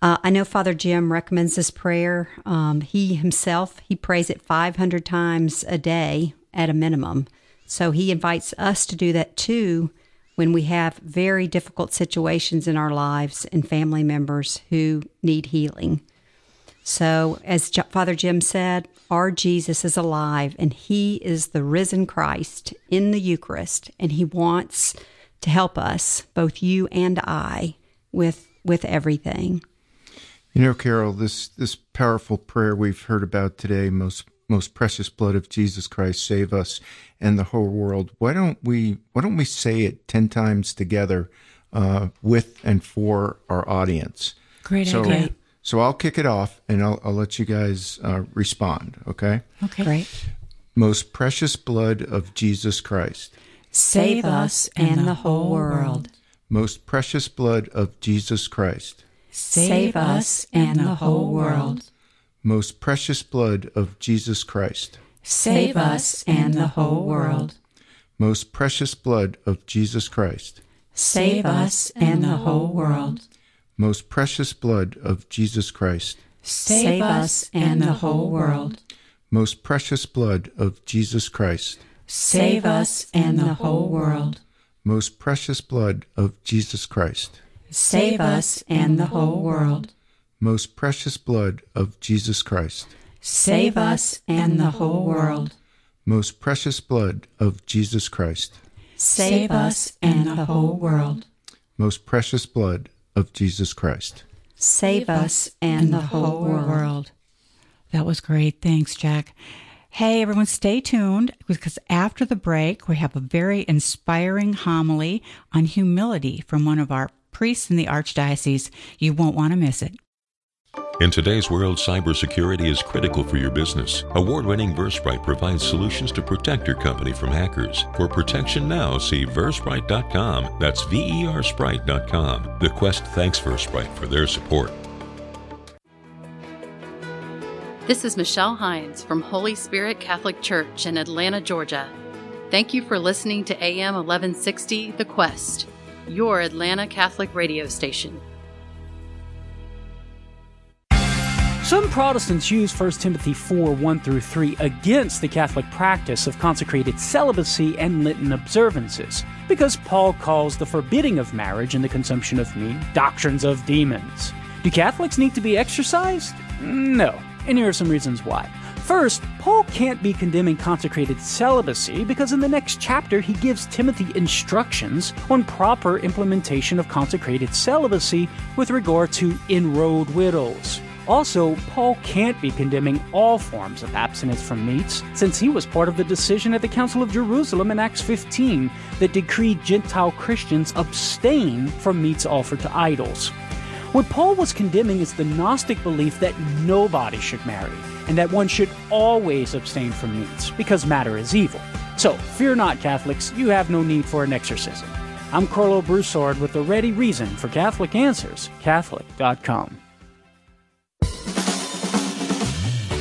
Uh, I know Father Jim recommends this prayer. Um, he himself he prays it 500 times a day at a minimum. So he invites us to do that too when we have very difficult situations in our lives and family members who need healing. So, as Father Jim said, our Jesus is alive and he is the risen Christ in the Eucharist, and he wants to help us, both you and I, with, with everything.
You know, Carol, this, this powerful prayer we've heard about today, most most precious blood of Jesus Christ, save us and the whole world. Why don't we why don't we say it ten times together uh, with and for our audience?
Great
so,
idea.
So I'll kick it off and I'll, I'll let you guys uh, respond. Okay.
Okay.
Great.
Most precious blood of Jesus Christ.
Save us and the whole world.
Most precious blood of Jesus Christ.
Save us and the whole world.
Most precious blood of Jesus Christ.
Save us and the whole world.
Most precious blood of Jesus Christ.
Save us and the whole world.
Most precious blood of Jesus Christ.
Save us and the whole world.
Most precious blood of Jesus Christ.
Save us and the whole world.
Most precious blood of Jesus Christ.
Save us and the whole world.
Most precious blood of Jesus Christ.
Save us and the whole world.
Most precious blood of Jesus Christ.
Save us and the whole world.
Most precious blood of Jesus Christ.
Save us and the whole world.
That was great. Thanks, Jack. Hey, everyone, stay tuned because after the break, we have a very inspiring homily on humility from one of our priests in the Archdiocese. You won't want to miss it.
In today's world, cybersecurity is critical for your business. Award winning Versprite provides solutions to protect your company from hackers. For protection now, see Versprite.com. That's V E R Sprite.com. The Quest thanks Versprite for their support.
This is Michelle Hines from Holy Spirit Catholic Church in Atlanta, Georgia. Thank you for listening to AM 1160 The Quest, your Atlanta Catholic radio station.
Some Protestants use 1 Timothy 4 1 through 3 against the Catholic practice of consecrated celibacy and Lenten observances, because Paul calls the forbidding of marriage and the consumption of meat doctrines of demons. Do Catholics need to be exorcised? No. And here are some reasons why. First, Paul can't be condemning consecrated celibacy because in the next chapter he gives Timothy instructions on proper implementation of consecrated celibacy with regard to enrolled widows. Also, Paul can't be condemning all forms of abstinence from meats, since he was part of the decision at the Council of Jerusalem in Acts 15 that decreed Gentile Christians abstain from meats offered to idols. What Paul was condemning is the Gnostic belief that nobody should marry, and that one should always abstain from meats, because matter is evil. So, fear not, Catholics, you have no need for an exorcism. I'm Karlo Broussard with the ready reason for Catholic Answers, Catholic.com.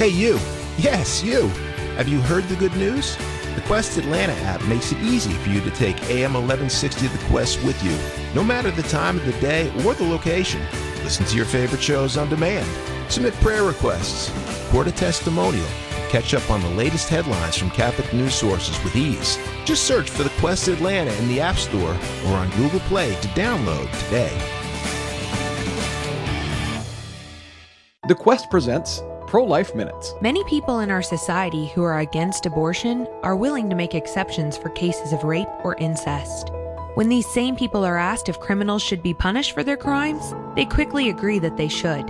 Hey, you. Yes, you. Have you heard the good news? The Quest Atlanta app makes it easy for you to take AM 1160 The Quest with you, no matter the time of the day or the location. Listen to your favorite shows on demand, submit prayer requests, record a testimonial, catch up on the latest headlines from Catholic news sources with ease. Just search for The Quest Atlanta in the App Store or on Google Play to download today.
The Quest presents Pro Life Minutes.
Many people in our society who are against abortion are willing to make exceptions for cases of rape or incest. When these same people are asked if criminals should be punished for their crimes, they quickly agree that they should.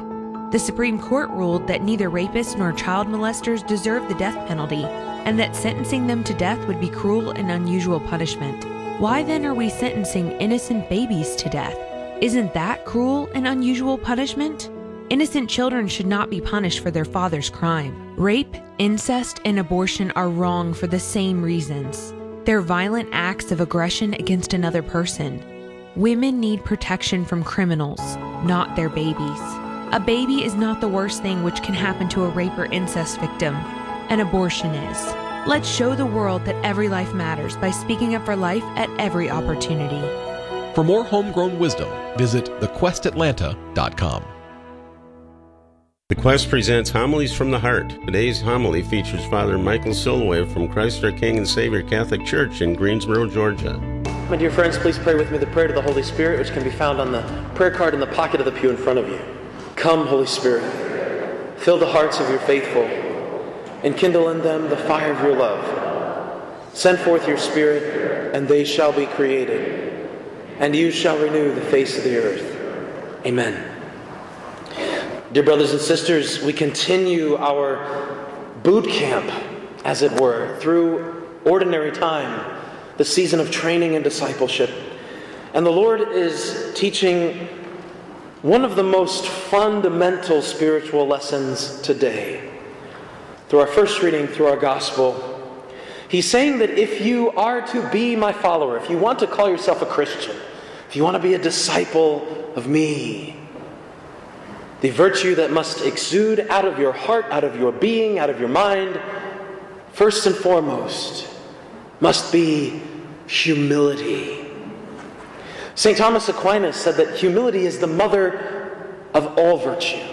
The Supreme Court ruled that neither rapists nor child molesters deserve the death penalty, and that sentencing them to death would be cruel and unusual punishment. Why then are we sentencing innocent babies to death? Isn't that cruel and unusual punishment? Innocent children should not be punished for their father's crime. Rape, incest, and abortion are wrong for the same reasons. They're violent acts of aggression against another person. Women need protection from criminals, not their babies. A baby is not the worst thing which can happen to a rape or incest victim. An abortion is. Let's show the world that every life matters by speaking up for life at every opportunity.
For more homegrown wisdom, visit thequestatlanta.com.
The Quest presents Homilies from the Heart. Today's homily features Father Michael Silloway from Christ our King and Savior Catholic Church in Greensboro, Georgia.
My dear friends, please pray with me the prayer to the Holy Spirit, which can be found on the prayer card in the pocket of the pew in front of you. Come, Holy Spirit, fill the hearts of your faithful, and kindle in them the fire of your love. Send forth your Spirit, and they shall be created, and you shall renew the face of the earth. Amen. Dear brothers and sisters, we continue our boot camp, as it were, through ordinary time, the season of training and discipleship. And the Lord is teaching one of the most fundamental spiritual lessons today. Through our first reading, through our gospel, He's saying that if you are to be my follower, if you want to call yourself a Christian, if you want to be a disciple of me, the virtue that must exude out of your heart, out of your being, out of your mind, first and foremost, must be humility. St. Thomas Aquinas said that humility is the mother of all virtue.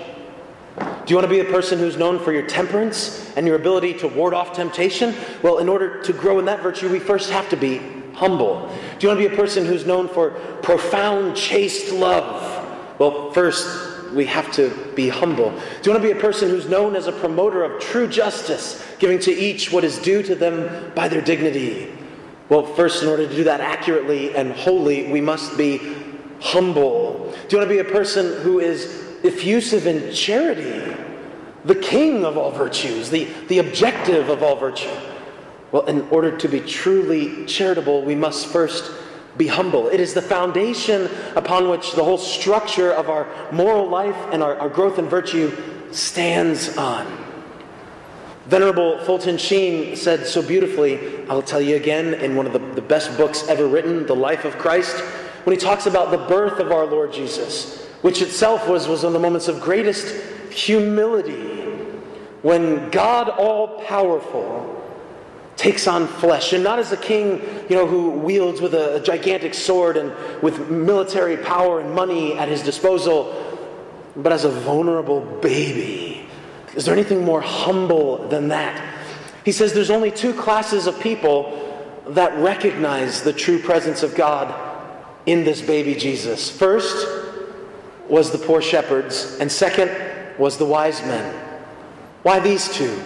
Do you want to be a person who's known for your temperance and your ability to ward off temptation? Well, in order to grow in that virtue, we first have to be humble. Do you want to be a person who's known for profound, chaste love? Well, first, we have to be humble. Do you want to be a person who's known as a promoter of true justice, giving to each what is due to them by their dignity? Well, first, in order to do that accurately and wholly, we must be humble. Do you want to be a person who is effusive in charity, the king of all virtues, the, the objective of all virtue? Well, in order to be truly charitable, we must first be humble. It is the foundation upon which the whole structure of our moral life and our, our growth in virtue stands on. Venerable Fulton Sheen said so beautifully, I'll tell you again, in one of the, the best books ever written, The Life of Christ, when he talks about the birth of our Lord Jesus, which itself was, was one of the moments of greatest humility, when God all powerful takes on flesh, and not as a king, you know, who wields with a, a gigantic sword and with military power and money at his disposal, but as a vulnerable baby. Is there anything more humble than that? He says there's only two classes of people that recognize the true presence of God in this baby Jesus. First was the poor shepherds, and second was the wise men. Why these two?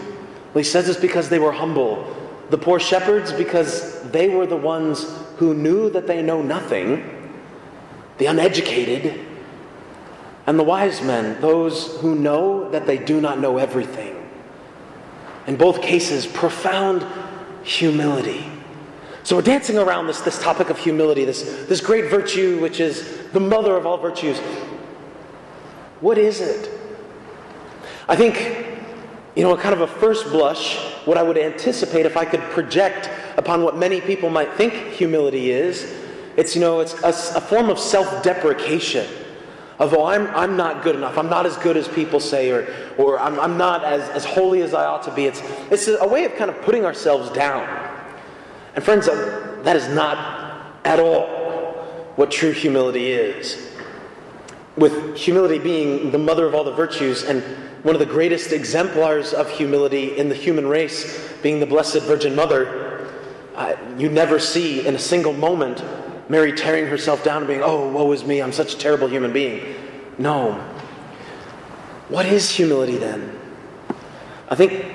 Well, he says it's because they were humble the poor shepherds because they were the ones who knew that they know nothing, the uneducated, and the wise men, those who know that they do not know everything. In both cases, profound humility. So we're dancing around this, this topic of humility, this, this great virtue which is the mother of all virtues. What is it? I think you know, kind of a first blush, what I would anticipate if I could project upon what many people might think humility is, it's, you know, it's a, a form of self deprecation. Of, oh, I'm, I'm not good enough. I'm not as good as people say, or, or I'm, I'm not as, as holy as I ought to be. It's, it's a way of kind of putting ourselves down. And, friends, that is not at all what true humility is. With humility being the mother of all the virtues and one of the greatest exemplars of humility in the human race, being the Blessed Virgin Mother, uh, you never see in a single moment Mary tearing herself down and being, oh, woe is me, I'm such a terrible human being. No. What is humility then? I think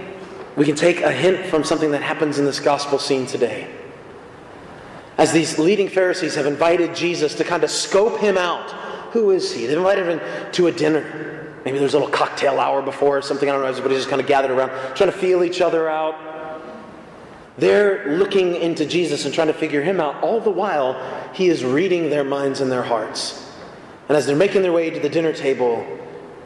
we can take a hint from something that happens in this gospel scene today. As these leading Pharisees have invited Jesus to kind of scope him out. Who is he? They've invited him to a dinner. Maybe there's a little cocktail hour before or something. I don't know. Everybody's just kind of gathered around, trying to feel each other out. They're looking into Jesus and trying to figure him out. All the while, he is reading their minds and their hearts. And as they're making their way to the dinner table,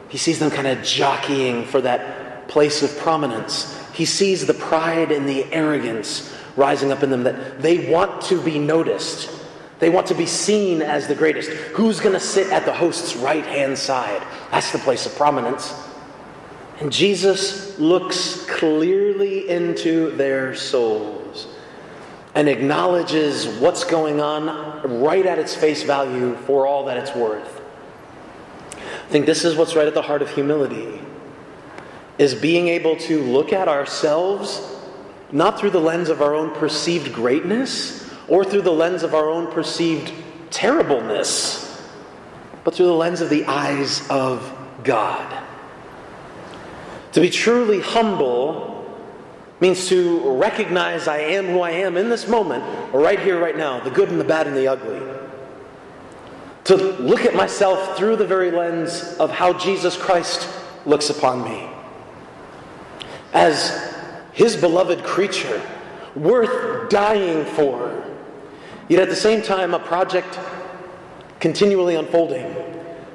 he sees them kind of jockeying for that place of prominence. He sees the pride and the arrogance rising up in them that they want to be noticed. They want to be seen as the greatest. Who's going to sit at the host's right hand side? That's the place of prominence. And Jesus looks clearly into their souls and acknowledges what's going on right at its face value for all that it's worth. I think this is what's right at the heart of humility. is being able to look at ourselves not through the lens of our own perceived greatness or through the lens of our own perceived terribleness, but through the lens of the eyes of God. To be truly humble means to recognize I am who I am in this moment, right here, right now, the good and the bad and the ugly. To look at myself through the very lens of how Jesus Christ looks upon me. As his beloved creature, worth dying for. Yet at the same time, a project continually unfolding,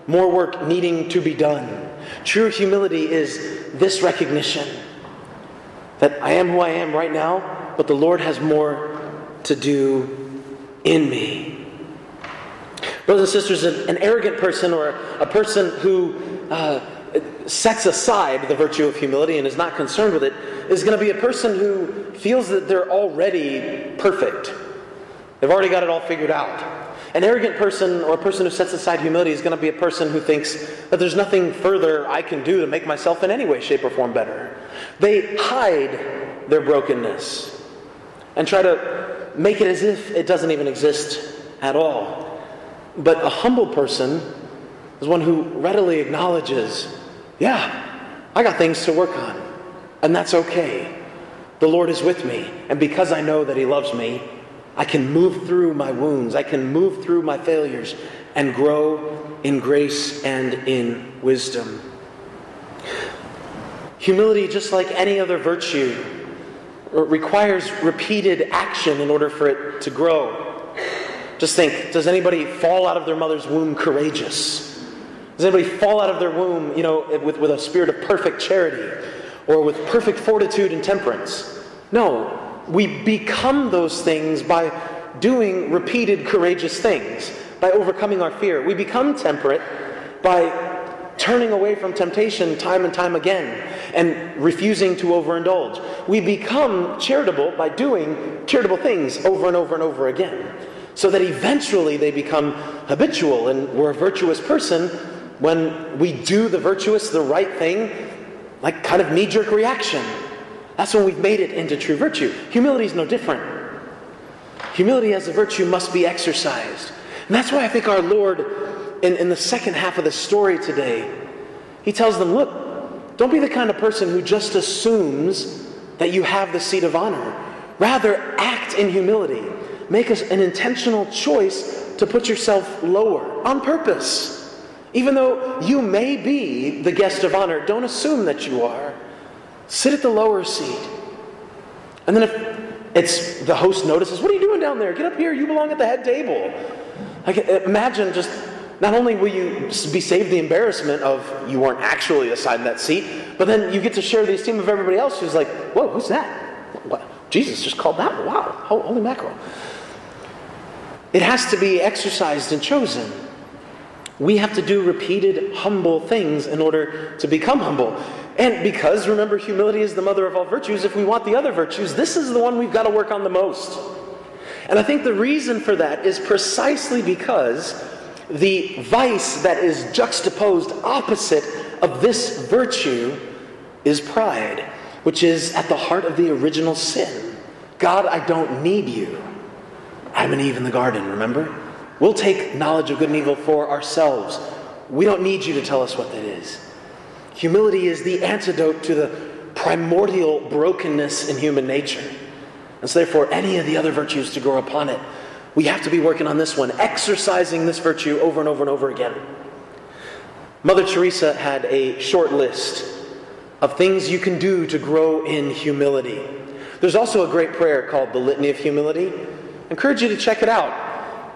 more work needing to be done. True humility is this recognition that I am who I am right now, but the Lord has more to do in me. Brothers and sisters, an, arrogant person or a person who uh, sets aside the virtue of humility and is not concerned with it is going to be a person who feels that they're already perfect. They've already got it all figured out. An arrogant person or a person who sets aside humility is going to be a person who thinks that there's nothing further I can do to make myself in any way, shape, or form better. They hide their brokenness and try to make it as if it doesn't even exist at all. But a humble person is one who readily acknowledges, yeah, I got things to work on. And that's okay. The Lord is with me. And because I know that He loves me, I can move through my wounds. I can move through my failures and grow in grace and in wisdom. Humility, just like any other virtue, requires repeated action in order for it to grow. Just think does anybody fall out of their mother's womb courageous? Does anybody fall out of their womb, you know, eh, with, with a spirit of perfect charity? or with perfect fortitude and temperance. No, we become those things by doing repeated courageous things, by overcoming our fear. We become temperate by turning away from temptation time and time again and refusing to overindulge. We become charitable by doing charitable things over and over and over again. So that eventually they become habitual and we're a virtuous person when we do the virtuous, the right thing, like kind of knee jerk reaction. That's when we've made it into true virtue. Humility is no different. Humility as a virtue must be exercised. And that's why I think our Lord, in, in the second half of the story today, he tells them, look, don't be the kind of person who just assumes that you have the seat of honor. Rather, act in humility. Make an intentional choice to put yourself lower on purpose. Even though you may be the guest of honor, don't assume that you are. Sit at the lower seat. And then if it's the host notices, What are you doing down there? Get up here. You belong at the head table. Like, imagine just not only will you be saved the embarrassment of you weren't actually assigned that seat, but then you get to share the esteem of everybody else who's like, Whoa, who's that? What? Jesus just called that? Wow, holy mackerel. It has to be exercised and chosen. We have to do repeated humble things in order to become humble. And because, remember, humility is the mother of all virtues, if we want the other virtues, this is the one we've got to work on the most. And I think the reason for that is precisely because the vice that is juxtaposed opposite of this virtue is pride, which is at the heart of the original sin. God, I don't need you. I'm an Eve in the garden, remember? We'll take knowledge of good and evil for ourselves. We don't need you to tell us what that is. Humility is the antidote to the primordial brokenness in human nature. And so, therefore, any of the other virtues to grow upon it, we have to be working on this one, exercising this virtue over and over and over again. Mother Teresa had a short list of things you can do to grow in humility. There's also a great prayer called the Litany of Humility. I encourage you to check it out.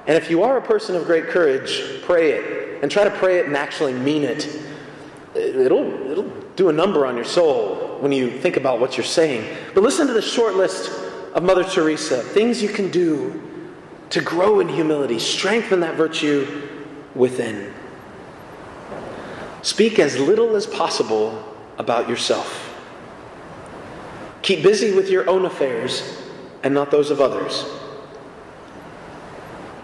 And if you are a person of great courage, pray it. And try to pray it and actually mean it. It'll, it'll do a number on your soul when you think about what you're saying. But listen to the short list of Mother Teresa things you can do to grow in humility, strengthen that virtue within. Speak as little as possible about yourself. Keep busy with your own affairs and not those of others.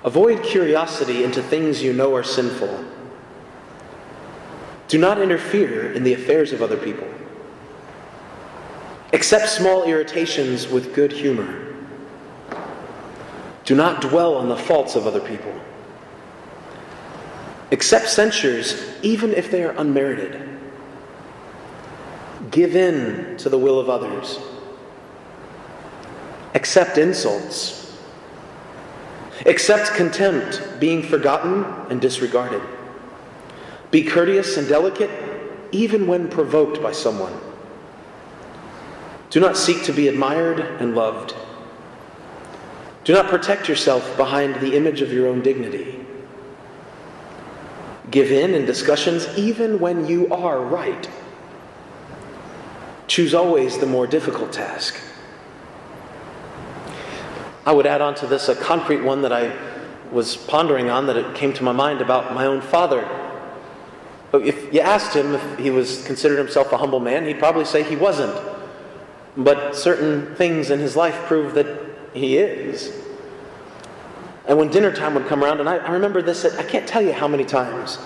Avoid curiosity into things you know are sinful. Do not interfere in the affairs of other people. Accept small irritations with good humor. Do not dwell on the faults of other people. Accept censures even if they are unmerited. Give in to the will of others. Accept insults. Accept contempt, being forgotten and disregarded. Be courteous and delicate, even when provoked by someone. Do not seek to be admired and loved. Do not protect yourself behind the image of your own dignity. Give in in discussions even when you are right. Choose always the more difficult task. I would add on to this a concrete one that I was pondering on that it came to my mind about my own father. Oh, if you asked him if he was considered himself a humble man, he'd probably say he wasn't. But certain things in his life prove that he is. And when dinner time would come around, and I, I remember this, I can't tell you how many times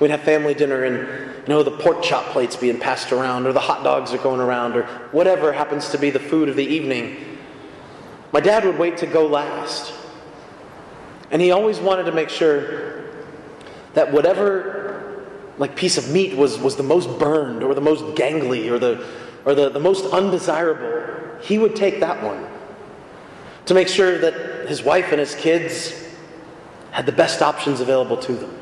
we'd have family dinner and you know the pork chop plates being passed around, or the hot dogs are going around, or whatever happens to be the food of the evening. My dad would wait to go last. And he always wanted to make sure that whatever like piece of meat was, was the most burned or the most gangly or the or the, the most undesirable, he would take that one to make sure that his wife and his kids had the best options available to them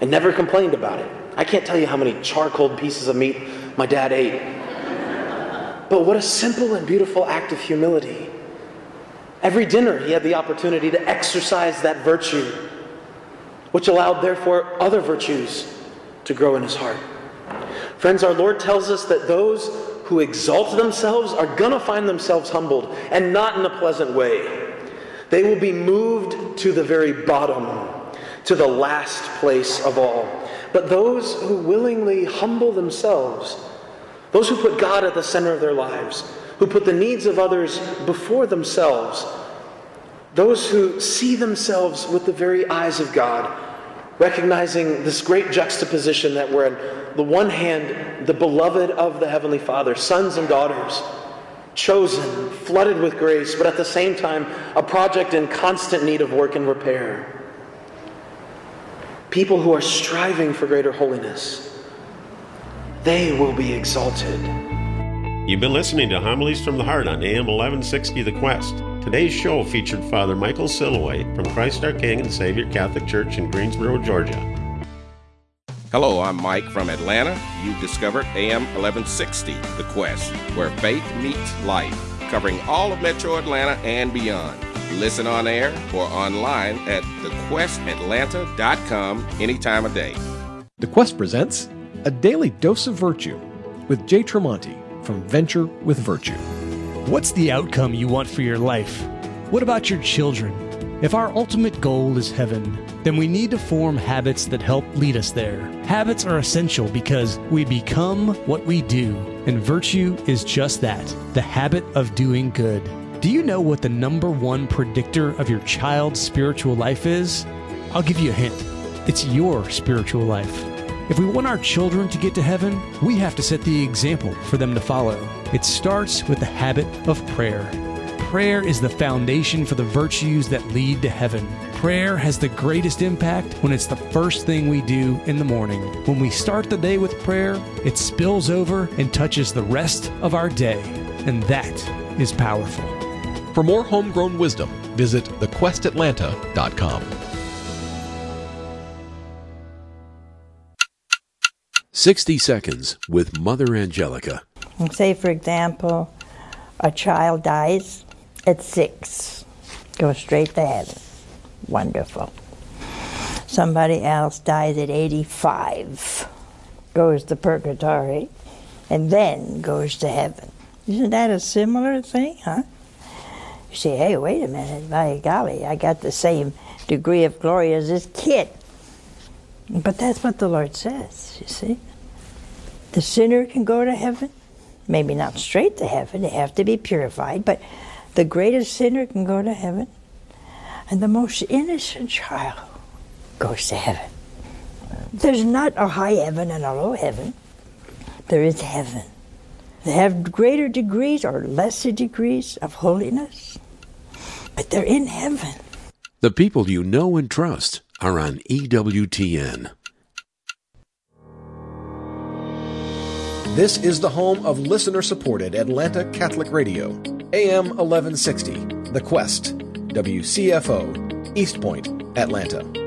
and never complained about it. I can't tell you how many charcoal pieces of meat my dad ate. But what a simple and beautiful act of humility. Every dinner, he had the opportunity to exercise that virtue, which allowed, therefore, other virtues to grow in his heart. Friends, our Lord tells us that those who exalt themselves are going to find themselves humbled, and not in a pleasant way. They will be moved to the very bottom, to the last place of all. But those who willingly humble themselves, those who put God at the center of their lives, who put the needs of others before themselves, those who see themselves with the very eyes of God, recognizing this great juxtaposition that we're on the one hand, the beloved of the Heavenly Father, sons and daughters, chosen, flooded with grace, but at the same time, a project in constant need of work and repair. People who are striving for greater holiness, they will be exalted.
You've been listening to Homilies from the Heart on AM 1160 The Quest. Today's show featured Father Michael Silloway from Christ our King and Savior Catholic Church in Greensboro, Georgia.
Hello, I'm Mike from Atlanta. You've discovered AM 1160, The Quest, where faith meets life, covering all of Metro Atlanta and beyond. Listen on air or online at thequestatlanta.com any time of day.
The Quest presents A Daily Dose of Virtue with Jay Tremonti from Venture with Virtue.
What's the outcome you want for your life? What about your children? If our ultimate goal is heaven, then we need to form habits that help lead us there. Habits are essential because we become what we do, and virtue is just that the habit of doing good. Do you know what the number one predictor of your child's spiritual life is? I'll give you a hint it's your spiritual life. If we want our children to get to heaven, we have to set the example for them to follow. It starts with the habit of prayer. Prayer is the foundation for the virtues that lead to heaven. Prayer has the greatest impact when it's the first thing we do in the morning. When we start the day with prayer, it spills over and touches the rest of our day. And that is powerful.
For more homegrown wisdom, visit thequestatlanta.com.
Sixty Seconds with Mother Angelica.
Say, for example, a child dies at six, goes straight to heaven. Wonderful. Somebody else dies at 85, goes to purgatory, and then goes to heaven. Isn't that a similar thing, huh? You say, hey, wait a minute, by golly, I got the same degree of glory as this kid. But that's what the Lord says, you see. The sinner can go to heaven, maybe not straight to heaven, they have to be purified, but the greatest sinner can go to heaven, and the most innocent child goes to heaven. There's not a high heaven and a low heaven. There is heaven. They have greater degrees or lesser degrees of holiness, but they're in heaven.
The people you know and trust are on EWTN.
This is the home of listener supported Atlanta Catholic Radio, AM 1160, The Quest, WCFO, East Point, Atlanta.